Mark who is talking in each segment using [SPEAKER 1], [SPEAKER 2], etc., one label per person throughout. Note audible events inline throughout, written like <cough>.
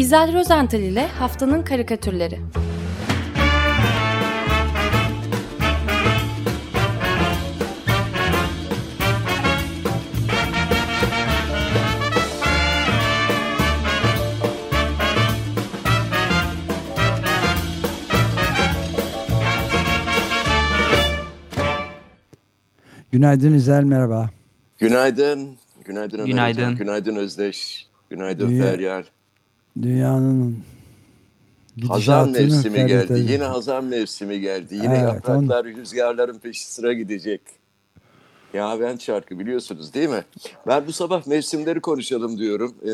[SPEAKER 1] İzel Rozental ile Haftanın Karikatürleri
[SPEAKER 2] Günaydın İzel merhaba.
[SPEAKER 3] Günaydın. Günaydın.
[SPEAKER 4] Günaydın.
[SPEAKER 3] Günaydın Özdeş. Günaydın
[SPEAKER 2] Dünya-
[SPEAKER 3] Feryal.
[SPEAKER 2] Dünyanın
[SPEAKER 3] Hazan mevsimi geldi.
[SPEAKER 2] haritayı-
[SPEAKER 3] Yine hazan mevsimi geldi. Yine
[SPEAKER 2] Evet,
[SPEAKER 3] yapraklar rüzgarların peşi sıra gidecek. Ya ben şarkı biliyorsunuz değil mi? Ben bu sabah mevsimleri konuşalım diyorum ee,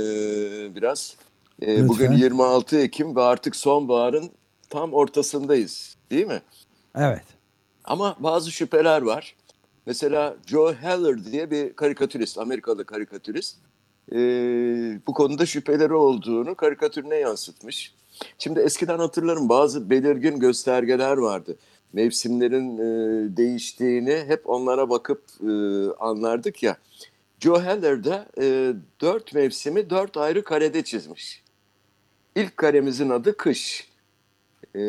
[SPEAKER 3] biraz. Ee,
[SPEAKER 2] Lütfen.
[SPEAKER 3] bugün 26 Ekim ve artık sonbaharın tam ortasındayız değil mi?
[SPEAKER 2] Evet.
[SPEAKER 3] Ama bazı şüpheler var. Mesela Joe Heller diye bir karikatürist, Amerikalı karikatürist. Ee, bu konuda şüpheleri olduğunu karikatürüne yansıtmış. Şimdi eskiden hatırlarım bazı belirgin göstergeler vardı. Mevsimlerin e, değiştiğini hep onlara bakıp e, anlardık ya. Joe Heller de e, dört mevsimi dört ayrı karede çizmiş. İlk karemizin adı kış. E,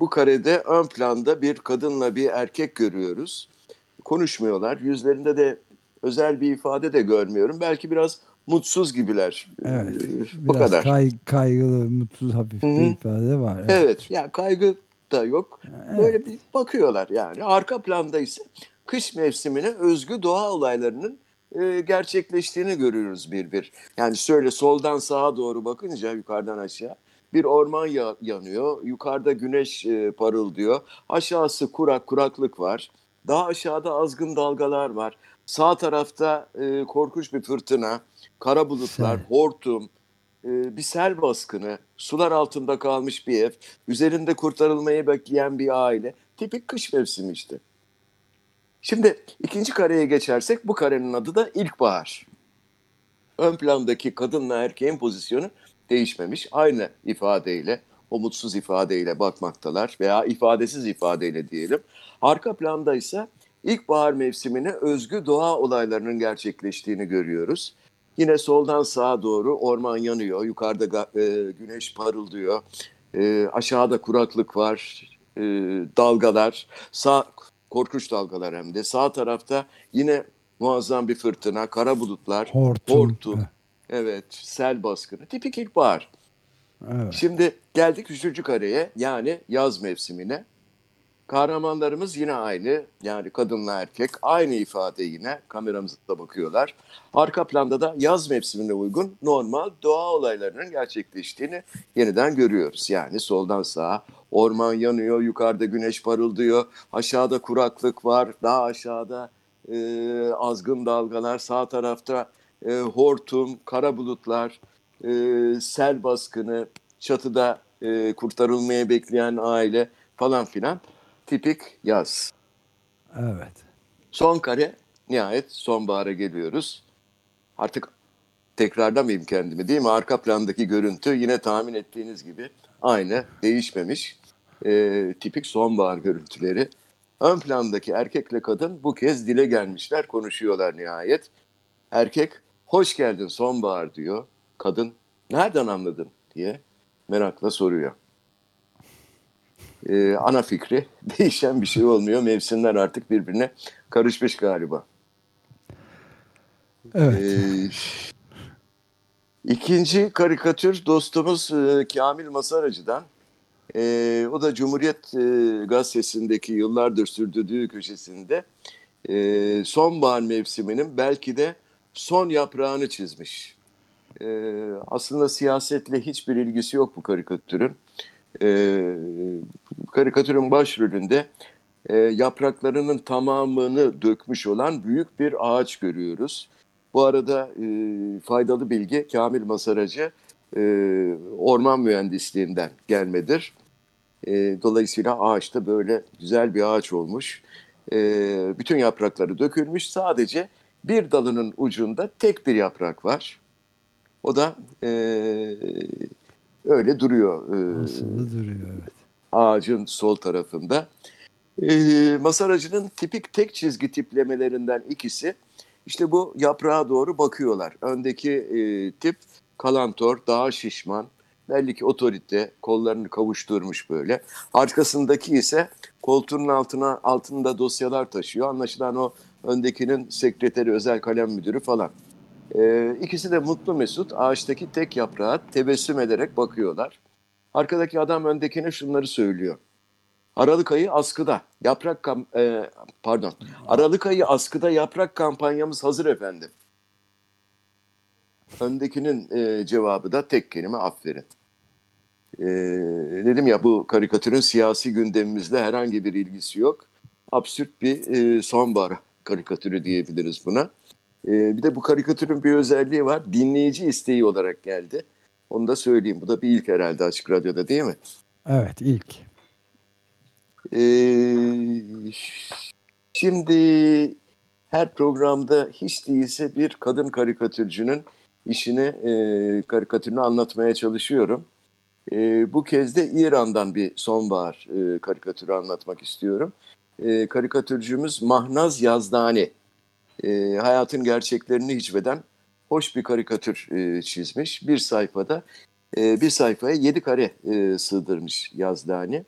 [SPEAKER 3] bu karede ön planda bir kadınla bir erkek görüyoruz. Konuşmuyorlar. Yüzlerinde de özel bir ifade de görmüyorum. Belki biraz mutsuz gibiler.
[SPEAKER 2] Evet.
[SPEAKER 3] E, bu
[SPEAKER 2] Biraz
[SPEAKER 3] kadar.
[SPEAKER 2] kay, kaygılı, mutsuz hafif
[SPEAKER 3] Hı hı.
[SPEAKER 2] bir ifade var. Evet.
[SPEAKER 3] Evet, yani kaygı da yok. Böyle bir bakıyorlar yani. Arka planda ise kış mevsimine özgü doğa olaylarının e, gerçekleştiğini görüyoruz bir bir. Yani şöyle soldan sağa doğru bakınca yukarıdan aşağı bir orman ya- yanıyor. Yukarıda güneş e, parıldıyor. Aşağısı kurak, kuraklık var. Daha aşağıda azgın dalgalar var. Sağ tarafta e, korkunç bir fırtına, kara bulutlar, hortum, e, bir sel baskını, sular altında kalmış bir ev, üzerinde kurtarılmayı bekleyen bir aile. Tipik kış mevsimi işte. Şimdi ikinci kareye geçersek bu karenin adı da ilkbahar. Ön plandaki kadınla erkeğin pozisyonu değişmemiş. Aynı ifadeyle, o mutsuz ifadeyle bakmaktalar veya ifadesiz ifadeyle diyelim. Arka planda ise ilkbahar mevsimine özgü doğa olaylarının gerçekleştiğini görüyoruz. Yine soldan sağa doğru orman yanıyor, yukarıda e, güneş parıldıyor, E, aşağıda kuraklık var, e, dalgalar, sağ korkunç dalgalar hem de. Sağ tarafta yine muazzam bir fırtına, kara bulutlar,
[SPEAKER 2] Hortum.
[SPEAKER 3] hortum, evet, sel baskını, tipik ilkbahar.
[SPEAKER 2] Evet.
[SPEAKER 3] Şimdi geldik üçüncü kareye yani yaz mevsimine. Kahramanlarımız yine aynı yani kadınla erkek aynı ifade yine kameramıza bakıyorlar. Arka planda da yaz mevsimine uygun normal doğa olaylarının gerçekleştiğini yeniden görüyoruz. Yani soldan sağa orman yanıyor, yukarıda güneş parıldıyor, aşağıda kuraklık var, daha aşağıda e, azgın dalgalar, sağ tarafta e, hortum, kara bulutlar, e, sel baskını, çatıda e, kurtarılmaya bekleyen aile falan filan tipik yaz.
[SPEAKER 2] Evet.
[SPEAKER 3] Son kare nihayet sonbahara geliyoruz. Artık tekrarlamayayım kendimi değil mi? Arka plandaki görüntü yine tahmin ettiğiniz gibi aynı değişmemiş. E, tipik sonbahar görüntüleri. Ön plandaki erkekle kadın bu kez dile gelmişler konuşuyorlar nihayet. Erkek hoş geldin sonbahar diyor. Kadın nereden anladın diye merakla soruyor. Ee, ana fikri <laughs> değişen bir şey olmuyor. Mevsimler artık birbirine karışmış galiba.
[SPEAKER 2] Evet.
[SPEAKER 3] Ee, ikinci karikatür dostumuz e, Kamil Masaracı'dan. Ee, o da Cumhuriyet e, Gazetesi'ndeki yıllardır sürdürdüğü köşesinde e, sonbahar mevsiminin belki de son yaprağını çizmiş. Ee, aslında siyasetle hiçbir ilgisi yok bu karikatürün. Ee, karikatürün başrolünde e, yapraklarının tamamını dökmüş olan büyük bir ağaç görüyoruz. Bu arada e, faydalı bilgi Kamil Masaracı e, orman mühendisliğinden gelmedir. E, dolayısıyla ağaçta böyle güzel bir ağaç olmuş. E, bütün yaprakları dökülmüş. Sadece bir dalının ucunda tek bir yaprak var. O da e, öyle duruyor. E,
[SPEAKER 2] Aslında duruyor evet.
[SPEAKER 3] ağacın sol tarafında. E, masaracının tipik tek çizgi tiplemelerinden ikisi işte bu yaprağa doğru bakıyorlar. Öndeki e, tip kalantor, daha şişman, Belli ki otorite kollarını kavuşturmuş böyle. Arkasındaki ise koltuğunun altına altında dosyalar taşıyor. Anlaşılan o öndekinin sekreteri, özel kalem müdürü falan. Ee, ikisi de mutlu mesut ağaçtaki tek yaprağa tebessüm ederek bakıyorlar. Arkadaki adam öndekine şunları söylüyor. Aralık ayı askıda. Yaprak kam e, pardon. Aralık ayı askıda yaprak kampanyamız hazır efendim. Öndekinin e, cevabı da tek kelime aferin. E, dedim ya bu karikatürün siyasi gündemimizle herhangi bir ilgisi yok. Absürt bir e, sonbahar karikatürü diyebiliriz buna. E, bir de bu karikatürün bir özelliği var. Dinleyici isteği olarak geldi. Onu da söyleyeyim. Bu da bir ilk herhalde Açık Radyo'da değil mi?
[SPEAKER 2] Evet ilk.
[SPEAKER 3] Ee, şimdi her programda hiç değilse bir kadın karikatürcünün işini, e, karikatürünü anlatmaya çalışıyorum. E, bu kez de İran'dan bir sonbahar e, karikatürü anlatmak istiyorum. E, karikatürcümüz Mahnaz Yazdani. E, hayatın gerçeklerini hicveden hoş bir karikatür e, çizmiş. Bir sayfada, e, bir sayfaya yedi kare e, sığdırmış Yazdani.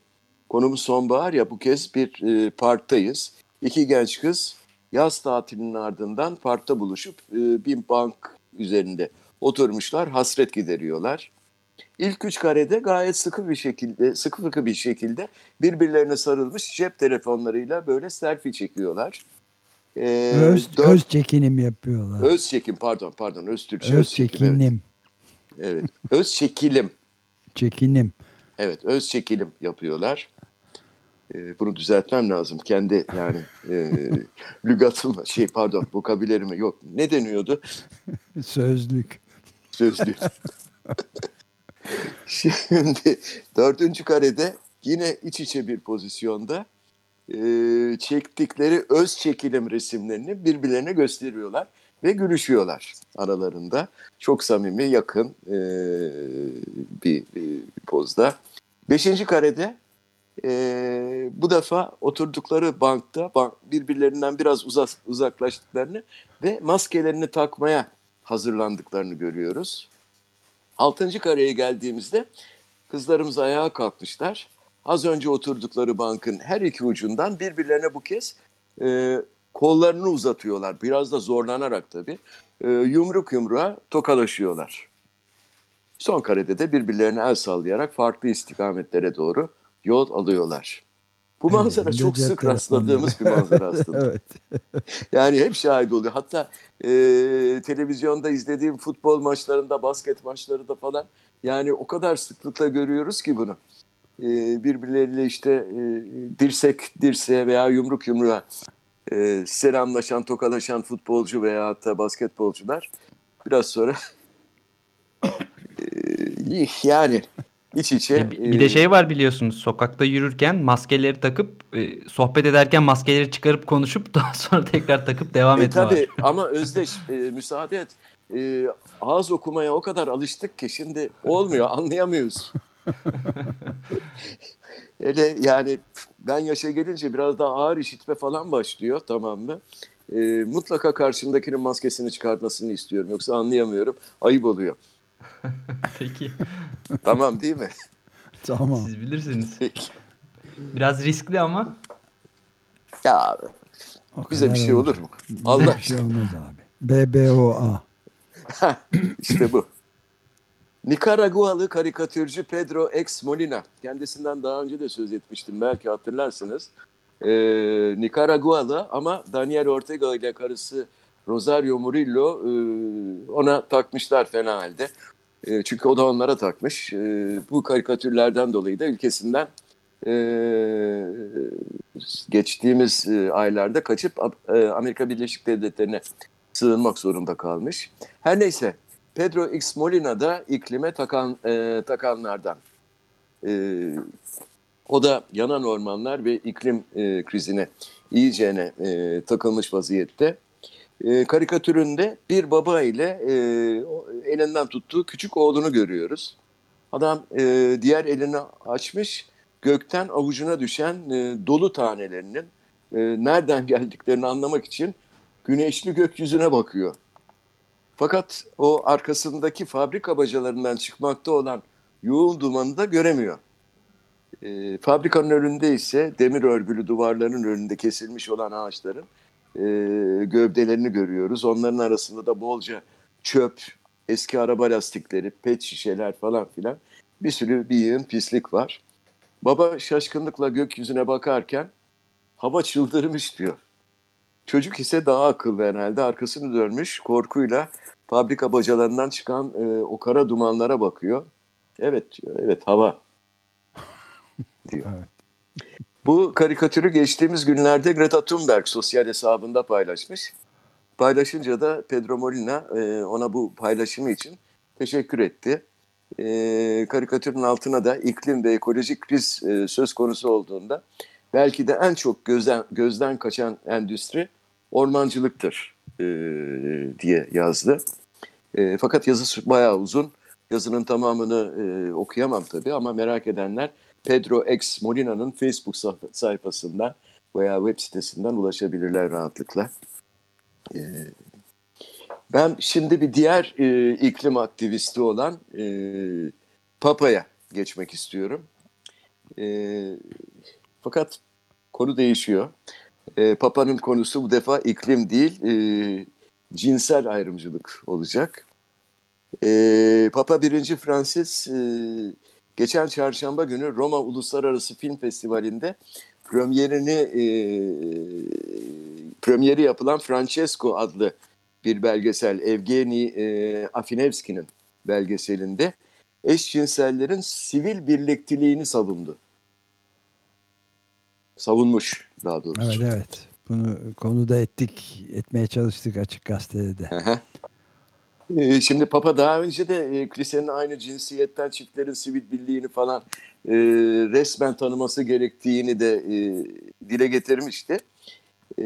[SPEAKER 3] Konumuz sonbahar ya bu kez bir e, parktayız. İki genç kız yaz tatilinin ardından parkta buluşup e, bir bank üzerinde oturmuşlar, hasret gideriyorlar. İlk üç karede gayet sıkı bir şekilde, sıkı fıkı bir şekilde birbirlerine sarılmış cep telefonlarıyla böyle selfie çekiyorlar.
[SPEAKER 2] Ee, öz, dört, öz çekinim yapıyorlar.
[SPEAKER 3] Öz çekim pardon pardon öz Türkçe.
[SPEAKER 2] Öz, öz çekinim.
[SPEAKER 3] çekim, evet. evet. Öz çekilim.
[SPEAKER 2] Çekinim.
[SPEAKER 3] Evet öz çekilim yapıyorlar. Ee, bunu düzeltmem lazım. Kendi yani e, <laughs> lügatım şey pardon vokabilerimi yok. Ne deniyordu? <laughs>
[SPEAKER 2] Sözlük.
[SPEAKER 3] Sözlük. <laughs> Şimdi dördüncü karede yine iç içe bir pozisyonda e, çektikleri öz çekilim resimlerini birbirlerine gösteriyorlar ve gülüşüyorlar aralarında. Çok samimi, yakın e, bir, bir pozda. Beşinci karede e, bu defa oturdukları bankta bank, birbirlerinden biraz uzak, uzaklaştıklarını ve maskelerini takmaya hazırlandıklarını görüyoruz. Altıncı kareye geldiğimizde kızlarımız ayağa kalkmışlar. Az önce oturdukları bankın her iki ucundan birbirlerine bu kez e, kollarını uzatıyorlar. Biraz da zorlanarak tabii. E, yumruk yumruğa tokalaşıyorlar. Son karede de birbirlerine el sallayarak farklı istikametlere doğru yol alıyorlar. Bu manzara çok sık rastladığımız bir manzara aslında. <laughs>
[SPEAKER 2] evet. <laughs>
[SPEAKER 3] yani hep şahit oluyor. Hatta e, televizyonda izlediğim futbol maçlarında, basket maçlarında falan yani o kadar sıklıkla görüyoruz ki bunu. E, birbirleriyle işte e, dirsek dirseğe veya yumruk yumruğa e, selamlaşan, tokalaşan futbolcu veya hatta basketbolcular biraz sonra <laughs> e, yani iç içe.
[SPEAKER 4] Bir de şey var biliyorsunuz sokakta yürürken maskeleri takıp e, sohbet ederken maskeleri çıkarıp konuşup <laughs> daha sonra tekrar takıp devam
[SPEAKER 3] e,
[SPEAKER 4] etme
[SPEAKER 3] tabii,
[SPEAKER 4] var. <laughs>
[SPEAKER 3] ama Özdeş e, müsaade et. E, ağız okumaya o kadar alıştık ki şimdi olmuyor anlayamıyoruz. <laughs> Öyle yani ben yaşa gelince biraz daha ağır işitme falan başlıyor tamam mı? E, mutlaka karşımdakinin maskesini çıkartmasını istiyorum yoksa anlayamıyorum ayıp oluyor. <laughs>
[SPEAKER 4] Peki.
[SPEAKER 3] Tamam değil mi? <laughs>
[SPEAKER 2] Tamam.
[SPEAKER 4] Siz bilirsiniz. Biraz riskli ama.
[SPEAKER 3] Ya
[SPEAKER 2] O
[SPEAKER 3] bize bir şey olur mu? Allah
[SPEAKER 2] şey olmaz abi. BBOA.
[SPEAKER 3] işte bu. Nikaragualı karikatürcü Pedro X Molina. Kendisinden daha önce de söz etmiştim belki hatırlarsınız. Ee, Nikaragualı ama Daniel Ortega ile karısı Rosario Murillo e, ona takmışlar fena halde. E, çünkü o da onlara takmış. E, bu karikatürlerden dolayı da ülkesinden geçtiğimiz aylarda kaçıp Amerika Birleşik Devletleri'ne sığınmak zorunda kalmış. Her neyse Pedro X Molina da iklime takan, e, takanlardan. E, o da yanan ormanlar ve iklim e, krizine iyicene e, takılmış vaziyette. E, karikatüründe bir baba ile e, elinden tuttuğu küçük oğlunu görüyoruz. Adam e, diğer elini açmış, gökten avucuna düşen e, dolu tanelerinin e, nereden <laughs> geldiklerini anlamak için güneşli gökyüzüne bakıyor. Fakat o arkasındaki fabrika bacalarından çıkmakta olan yoğun dumanı da göremiyor. E, fabrikanın önünde ise demir örgülü duvarların önünde kesilmiş olan ağaçların e, gövdelerini görüyoruz. Onların arasında da bolca çöp, eski araba lastikleri, pet şişeler falan filan bir sürü bir yığın pislik var. Baba şaşkınlıkla gökyüzüne bakarken hava çıldırmış diyor. Çocuk ise daha akıllı herhalde arkasını dönmüş korkuyla fabrika bacalarından çıkan e, o kara dumanlara bakıyor. Evet diyor, evet hava <laughs> diyor. Evet. Bu karikatürü geçtiğimiz günlerde Greta Thunberg sosyal hesabında paylaşmış. Paylaşınca da Pedro Molina e, ona bu paylaşımı için teşekkür etti. E, karikatürün altına da iklim ve ekolojik kriz e, söz konusu olduğunda belki de en çok gözden, gözden kaçan endüstri ormancılıktır e, diye yazdı. E, fakat yazısı bayağı uzun. Yazının tamamını e, okuyamam tabii ama merak edenler Pedro X Molina'nın Facebook sayfasından veya web sitesinden ulaşabilirler rahatlıkla. E, ben şimdi bir diğer e, iklim aktivisti olan e, Papa'ya geçmek istiyorum. E, fakat konu değişiyor. E, Papa'nın konusu bu defa iklim değil, e, cinsel ayrımcılık olacak. E, Papa 1. Francis e, geçen çarşamba günü Roma Uluslararası Film Festivali'nde premierini e, premieri yapılan Francesco adlı bir belgesel Evgeni e, Afinevski'nin belgeselinde eşcinsellerin sivil birlikteliğini savundu. Savunmuş daha doğrusu.
[SPEAKER 2] Evet evet. Bunu konuda ettik, etmeye çalıştık açık gazetede de.
[SPEAKER 3] E, şimdi Papa daha önce de e, kilisenin aynı cinsiyetten çiftlerin sivil birliğini falan e, resmen tanıması gerektiğini de e, dile getirmişti. E,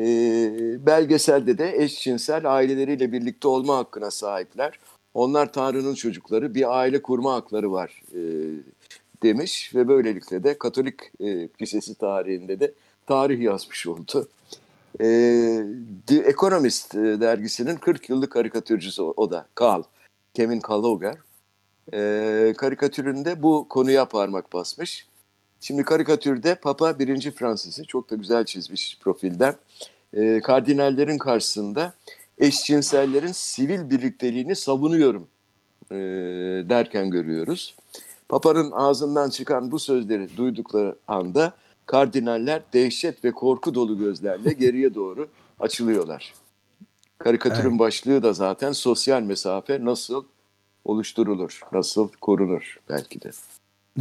[SPEAKER 3] belgeselde de eşcinsel aileleriyle birlikte olma hakkına sahipler. Onlar Tanrı'nın çocukları, bir aile kurma hakları var e, demiş ve böylelikle de Katolik e, Kilisesi tarihinde de tarih yazmış oldu. E, The Economist e, dergisinin 40 yıllık karikatürcüsü o, o da Karl, Kevin Kaloger. E, karikatüründe bu konuya parmak basmış. Şimdi karikatürde Papa 1. Francis'i çok da güzel çizmiş profilden. E, kardinallerin karşısında eşcinsellerin sivil birlikteliğini savunuyorum e, derken görüyoruz. Papa'nın ağzından çıkan bu sözleri duydukları anda kardinaller dehşet ve korku dolu gözlerle geriye doğru açılıyorlar. Karikatürün evet. başlığı da zaten sosyal mesafe nasıl oluşturulur, nasıl korunur belki de.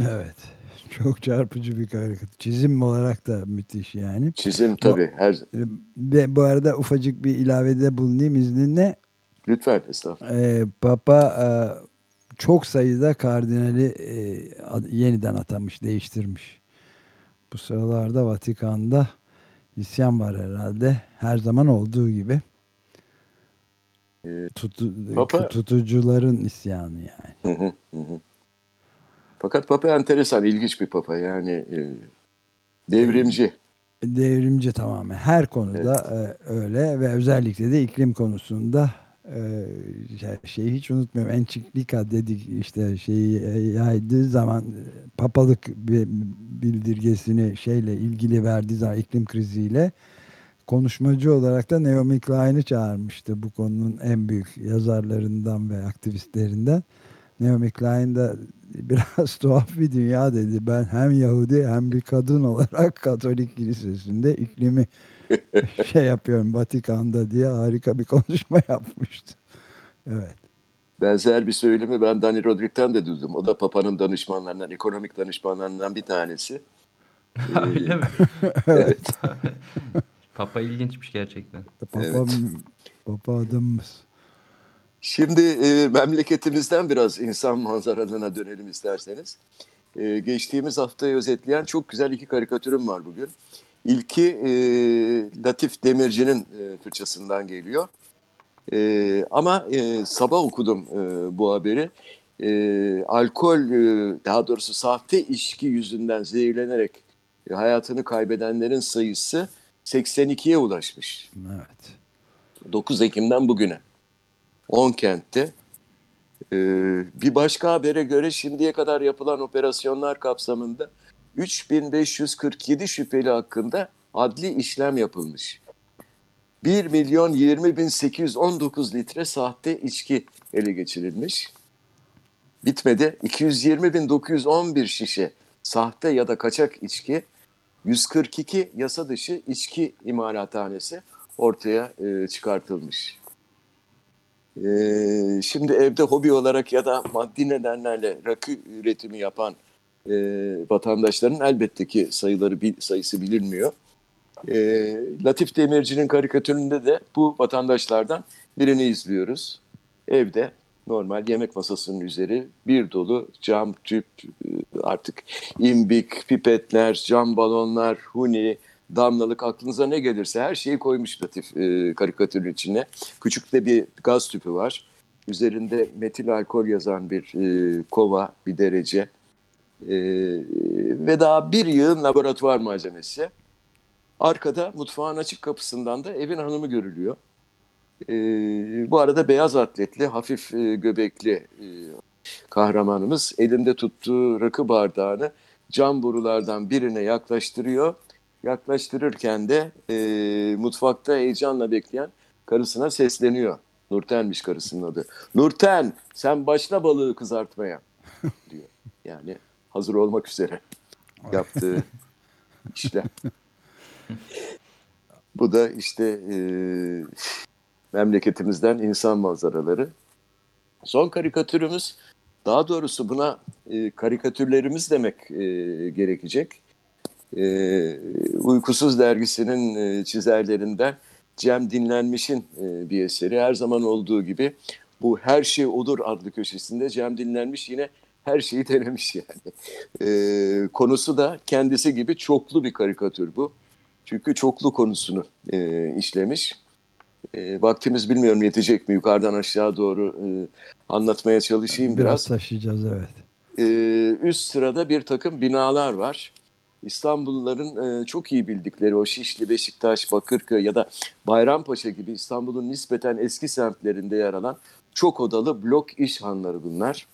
[SPEAKER 2] Evet. Çok çarpıcı bir karikatür. Çizim olarak da müthiş yani.
[SPEAKER 3] Çizim tabii. Her...
[SPEAKER 2] Ve bu arada ufacık bir ilavede bulunayım izninle.
[SPEAKER 3] Lütfen estağfurullah.
[SPEAKER 2] Ee, Papa e, çok sayıda kardinali e, yeniden atamış, değiştirmiş. Bu sıralarda Vatikan'da isyan var herhalde. Her zaman olduğu gibi. Ee, Tutu, Papa, tutucuların isyanı yani. Hı hı hı.
[SPEAKER 3] Fakat Papa enteresan, ilginç bir Papa. Yani e, devrimci.
[SPEAKER 2] Devrimci tamamen. Her konuda evet. e, öyle ve özellikle de iklim konusunda e, şeyi hiç unutmuyorum. Ençiklika dedik işte şeyi yaydığı zaman papalık bildirgesini şeyle ilgili verdiği zaman iklim kriziyle konuşmacı olarak da Naomi Klein'i çağırmıştı bu konunun en büyük yazarlarından ve aktivistlerinden. Naomi Klein de <laughs> biraz tuhaf bir dünya dedi. Ben hem Yahudi hem bir kadın olarak Katolik Kilisesi'nde iklimi <laughs> şey yapıyorum Vatikan'da diye harika bir konuşma yapmıştı. Evet.
[SPEAKER 3] Benzer bir söylemi ben Dani Rodrik'ten de duydum. O da Papa'nın danışmanlarından, ekonomik danışmanlarından bir tanesi. <laughs>
[SPEAKER 4] Öyle mi? evet. Papa ilginçmiş gerçekten.
[SPEAKER 2] Papa, evet. Papa adamımız.
[SPEAKER 3] Şimdi e, memleketimizden biraz insan manzaralarına dönelim isterseniz. E, geçtiğimiz haftayı özetleyen çok güzel iki karikatürüm var bugün. İlki e, Latif Demirci'nin e, fırçasından geliyor. E, ama e, sabah okudum e, bu haberi. E, alkol, e, daha doğrusu sahte içki yüzünden zehirlenerek e, hayatını kaybedenlerin sayısı 82'ye ulaşmış.
[SPEAKER 2] Evet.
[SPEAKER 3] 9 Ekim'den bugüne. 10 kentte Ee, bir başka habere göre şimdiye kadar yapılan operasyonlar kapsamında 3547 şüpheli hakkında adli işlem yapılmış. 1 milyon 20 bin 819 litre sahte içki ele geçirilmiş. Bitmedi. 220 bin 911 şişe sahte ya da kaçak içki, 142 yasa dışı içki imalathanesi ortaya e, çıkartılmış. Şimdi evde hobi olarak ya da maddi nedenlerle rakı üretimi yapan e, vatandaşların elbette ki sayıları sayısı bilinmiyor. E, Latif Demirci'nin karikatüründe de bu vatandaşlardan birini izliyoruz. Evde normal yemek masasının üzeri bir dolu cam, tüp, artık imbik, pipetler, cam balonlar, huni, damlalık aklınıza ne gelirse her şeyi koymuş Latif e, karikatürün içine. Küçük de bir gaz tüpü var. Üzerinde metil alkol yazan bir e, kova, bir derece e, ve daha bir yığın laboratuvar malzemesi. Arkada mutfağın açık kapısından da evin hanımı görülüyor. E, bu arada beyaz atletli, hafif e, göbekli e, kahramanımız elinde tuttuğu rakı bardağını cam borulardan birine yaklaştırıyor. Yaklaştırırken de e, mutfakta heyecanla bekleyen karısına sesleniyor. Nurten'miş karısının adı. Nurten sen başla balığı kızartmaya <laughs> diyor. Yani hazır olmak üzere yaptığı <laughs> işlem. Bu da işte e, memleketimizden insan manzaraları. Son karikatürümüz, daha doğrusu buna e, karikatürlerimiz demek e, gerekecek. E, Uykusuz dergisinin e, çizerlerinden Cem Dinlenmiş'in e, bir eseri. Her zaman olduğu gibi bu Her Şey Olur adlı köşesinde Cem Dinlenmiş yine her şeyi denemiş yani. E, konusu da kendisi gibi çoklu bir karikatür bu. Çünkü çoklu konusunu e, işlemiş. E, vaktimiz bilmiyorum yetecek mi yukarıdan aşağı doğru e, anlatmaya çalışayım biraz. Biraz
[SPEAKER 2] taşıyacağız evet.
[SPEAKER 3] E, üst sırada bir takım binalar var. İstanbulluların e, çok iyi bildikleri o Şişli, Beşiktaş, Bakırköy ya da Bayrampaşa gibi İstanbul'un nispeten eski semtlerinde yer alan çok odalı blok iş hanları bunlar.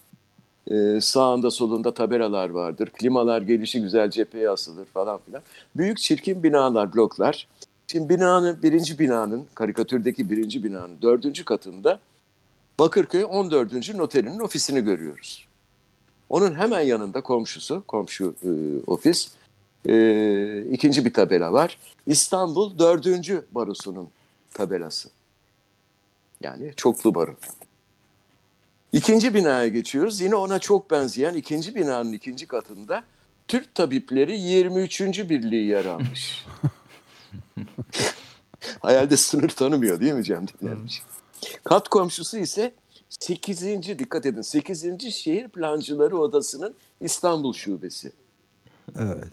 [SPEAKER 3] E, sağında solunda tabelalar vardır. Klimalar gelişi güzel cepheye asılır falan filan. Büyük çirkin binalar, bloklar. Şimdi binanın, birinci binanın, karikatürdeki birinci binanın dördüncü katında Bakırköy 14. noterinin ofisini görüyoruz. Onun hemen yanında komşusu, komşu e, ofis, e, ikinci bir tabela var. İstanbul 4. barosunun tabelası. Yani çoklu baro. İkinci binaya geçiyoruz. Yine ona çok benzeyen ikinci binanın ikinci katında Türk Tabipleri 23. Birliği yer almış. <laughs> Hayalde sınır tanımıyor değil mi Cem Dinlermiş? Kat komşusu ise 8. dikkat edin 8. Şehir Plancıları Odası'nın İstanbul Şubesi.
[SPEAKER 2] Evet.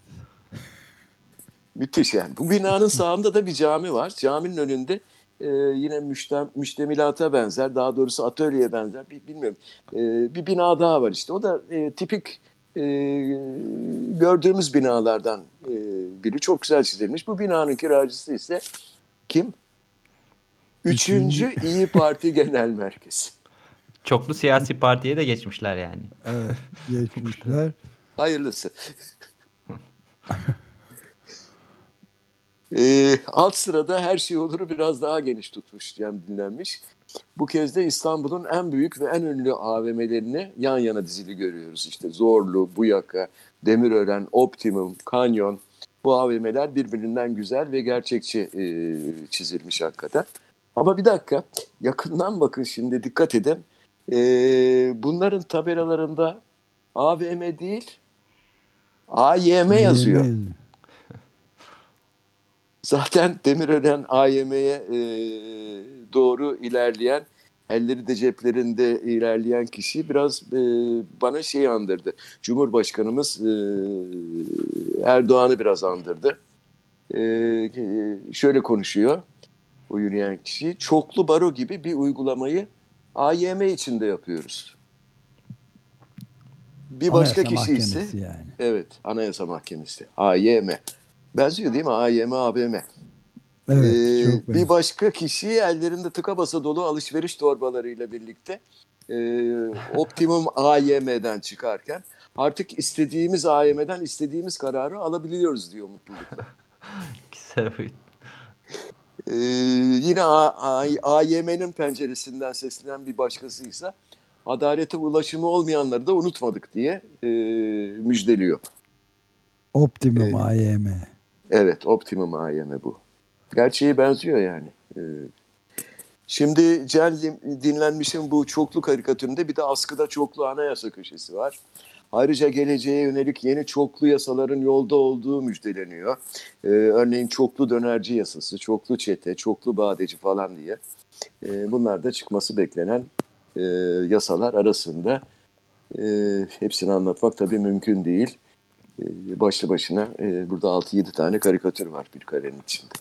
[SPEAKER 3] Müthiş yani. Bu binanın sağında da bir cami var. Caminin önünde e, yine müştem, müştemilata benzer, daha doğrusu atölyeye benzer, bir, bilmiyorum. E, bir bina daha var işte. O da e, tipik e, gördüğümüz binalardan e, biri. Çok güzel çizilmiş. Bu binanın kiracısı ise kim? Üçüncü İyi Parti Genel Merkezi.
[SPEAKER 4] Çoklu siyasi partiye de geçmişler yani.
[SPEAKER 2] Evet, geçmişler.
[SPEAKER 3] Hayırlısı. <laughs> E, alt sırada her şey oluru biraz daha geniş tutmuş yani dinlenmiş. Bu kez de İstanbul'un en büyük ve en ünlü AVM'lerini yan yana dizili görüyoruz. İşte Zorlu, Buyaka, Demirören, Optimum, Kanyon. Bu AVM'ler birbirinden güzel ve gerçekçi e, çizilmiş hakikaten. Ama bir dakika yakından bakın şimdi dikkat edin. E, bunların tabelalarında AVM değil AYM yazıyor. AYM. Zaten Demirören AYM'ye e, doğru ilerleyen, elleri de ceplerinde ilerleyen kişi biraz e, bana şey andırdı. Cumhurbaşkanımız e, Erdoğan'ı biraz andırdı. E, şöyle konuşuyor o yürüyen kişi. Çoklu baro gibi bir uygulamayı AYM içinde yapıyoruz. Bir başka Anayasa kişi ise yani. evet Anayasa Mahkemesi AYM. Benziyor değil mi? AYM, ABM. Evet, ee, bir başka kişi ellerinde tıka basa dolu alışveriş torbalarıyla birlikte e, Optimum AYM'den çıkarken artık istediğimiz AYM'den istediğimiz kararı alabiliyoruz diyor mutlulukla. <laughs>
[SPEAKER 4] Güzel oyun.
[SPEAKER 3] Ee, yine AYM'nin penceresinden seslenen bir başkasıysa adalete ulaşımı olmayanları da unutmadık diye e, müjdeliyor.
[SPEAKER 2] Optimum evet. AYM.
[SPEAKER 3] Evet, Optimum AYM bu. Gerçeği benziyor yani. Ee, şimdi Cel dinlenmişin bu çoklu karikatüründe bir de askıda çoklu anayasa köşesi var. Ayrıca geleceğe yönelik yeni çoklu yasaların yolda olduğu müjdeleniyor. Ee, örneğin çoklu dönerci yasası, çoklu çete, çoklu badeci falan diye. Ee, bunlar da çıkması beklenen e, yasalar arasında. E, hepsini anlatmak tabii mümkün değil. E, başlı başına e, burada 6-7 tane karikatür var bir karenin içinde.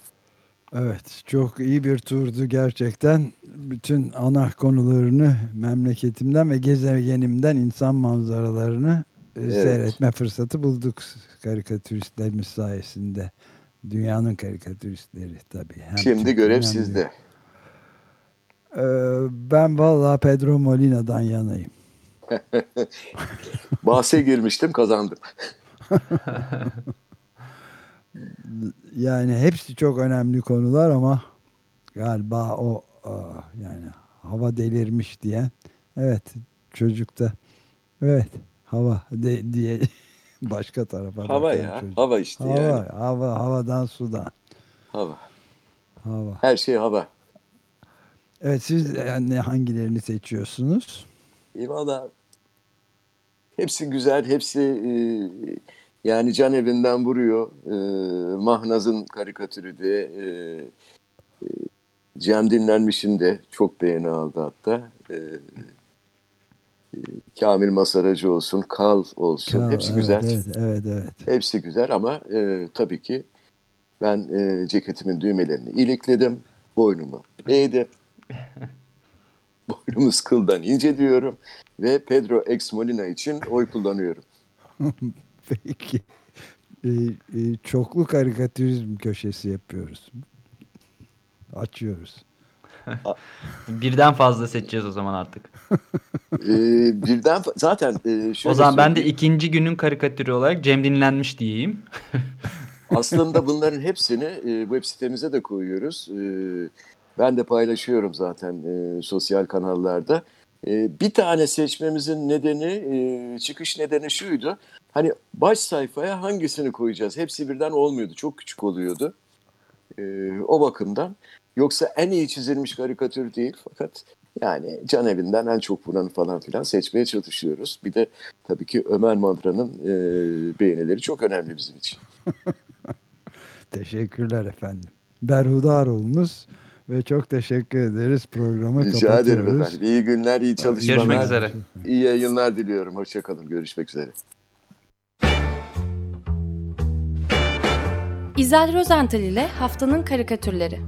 [SPEAKER 2] Evet çok iyi bir turdu gerçekten. Bütün ana konularını memleketimden ve gezegenimden insan manzaralarını e, evet. seyretme fırsatı bulduk karikatüristlerimiz sayesinde. Dünyanın karikatüristleri tabii.
[SPEAKER 3] Hem Şimdi görev sizde.
[SPEAKER 2] Ee, ben vallahi Pedro Molina'dan yanayım. <laughs>
[SPEAKER 3] Bahse girmiştim kazandım. <laughs> <laughs>
[SPEAKER 2] yani hepsi çok önemli konular ama galiba o yani hava delirmiş diye. Evet çocukta evet hava de, diye <laughs> başka tarafa.
[SPEAKER 3] Hava ya çocuk. hava işte
[SPEAKER 2] hava, yani. Hava havadan sudan.
[SPEAKER 3] Hava.
[SPEAKER 2] Hava.
[SPEAKER 3] Her şey hava.
[SPEAKER 2] Evet siz yani hangilerini seçiyorsunuz?
[SPEAKER 3] E, Valla hepsi güzel, hepsi e, yani can evinden vuruyor. E, Mahnaz'ın karikatürü de e, e, Cem Dinlenmiş'in de çok beğeni aldı hatta. E, e, Kamil Masaracı olsun, Kal olsun. Kal, hepsi
[SPEAKER 2] evet,
[SPEAKER 3] güzel.
[SPEAKER 2] Evet, evet, evet.
[SPEAKER 3] Hepsi güzel ama e, tabii ki ben e, ceketimin düğmelerini ilikledim. Boynumu eğdim. <laughs> <laughs> Boynumuz kıldan ince diyorum. Ve Pedro Ex Molina için oy kullanıyorum. <laughs>
[SPEAKER 2] Peki. Ee, e, çoklu karikatürizm köşesi yapıyoruz. Açıyoruz. <laughs>
[SPEAKER 4] birden fazla seçeceğiz o zaman artık.
[SPEAKER 3] ee, birden zaten e,
[SPEAKER 4] şöyle O zaman ben de ikinci günün karikatürü olarak Cem dinlenmiş diyeyim.
[SPEAKER 3] Aslında bunların hepsini e, web sitemize de koyuyoruz. E, ben de paylaşıyorum zaten e, sosyal kanallarda. E, bir tane seçmemizin nedeni, e, çıkış nedeni şuydu. Hani baş sayfaya hangisini koyacağız? Hepsi birden olmuyordu. Çok küçük oluyordu. E, o bakımdan. Yoksa en iyi çizilmiş karikatür değil fakat yani can evinden en çok vuranı falan filan seçmeye çalışıyoruz. Bir de tabii ki Ömer Madra'nın e, beğenileri çok önemli bizim için. <laughs>
[SPEAKER 2] Teşekkürler efendim. Berhudar olunuz ve çok teşekkür ederiz programı
[SPEAKER 3] Rica ederim efendim. İyi günler, iyi çalışmalar.
[SPEAKER 4] Görüşmek üzere.
[SPEAKER 3] İyi yayınlar diliyorum. Hoşçakalın. Görüşmek üzere.
[SPEAKER 1] İzel Rozental ile Haftanın Karikatürleri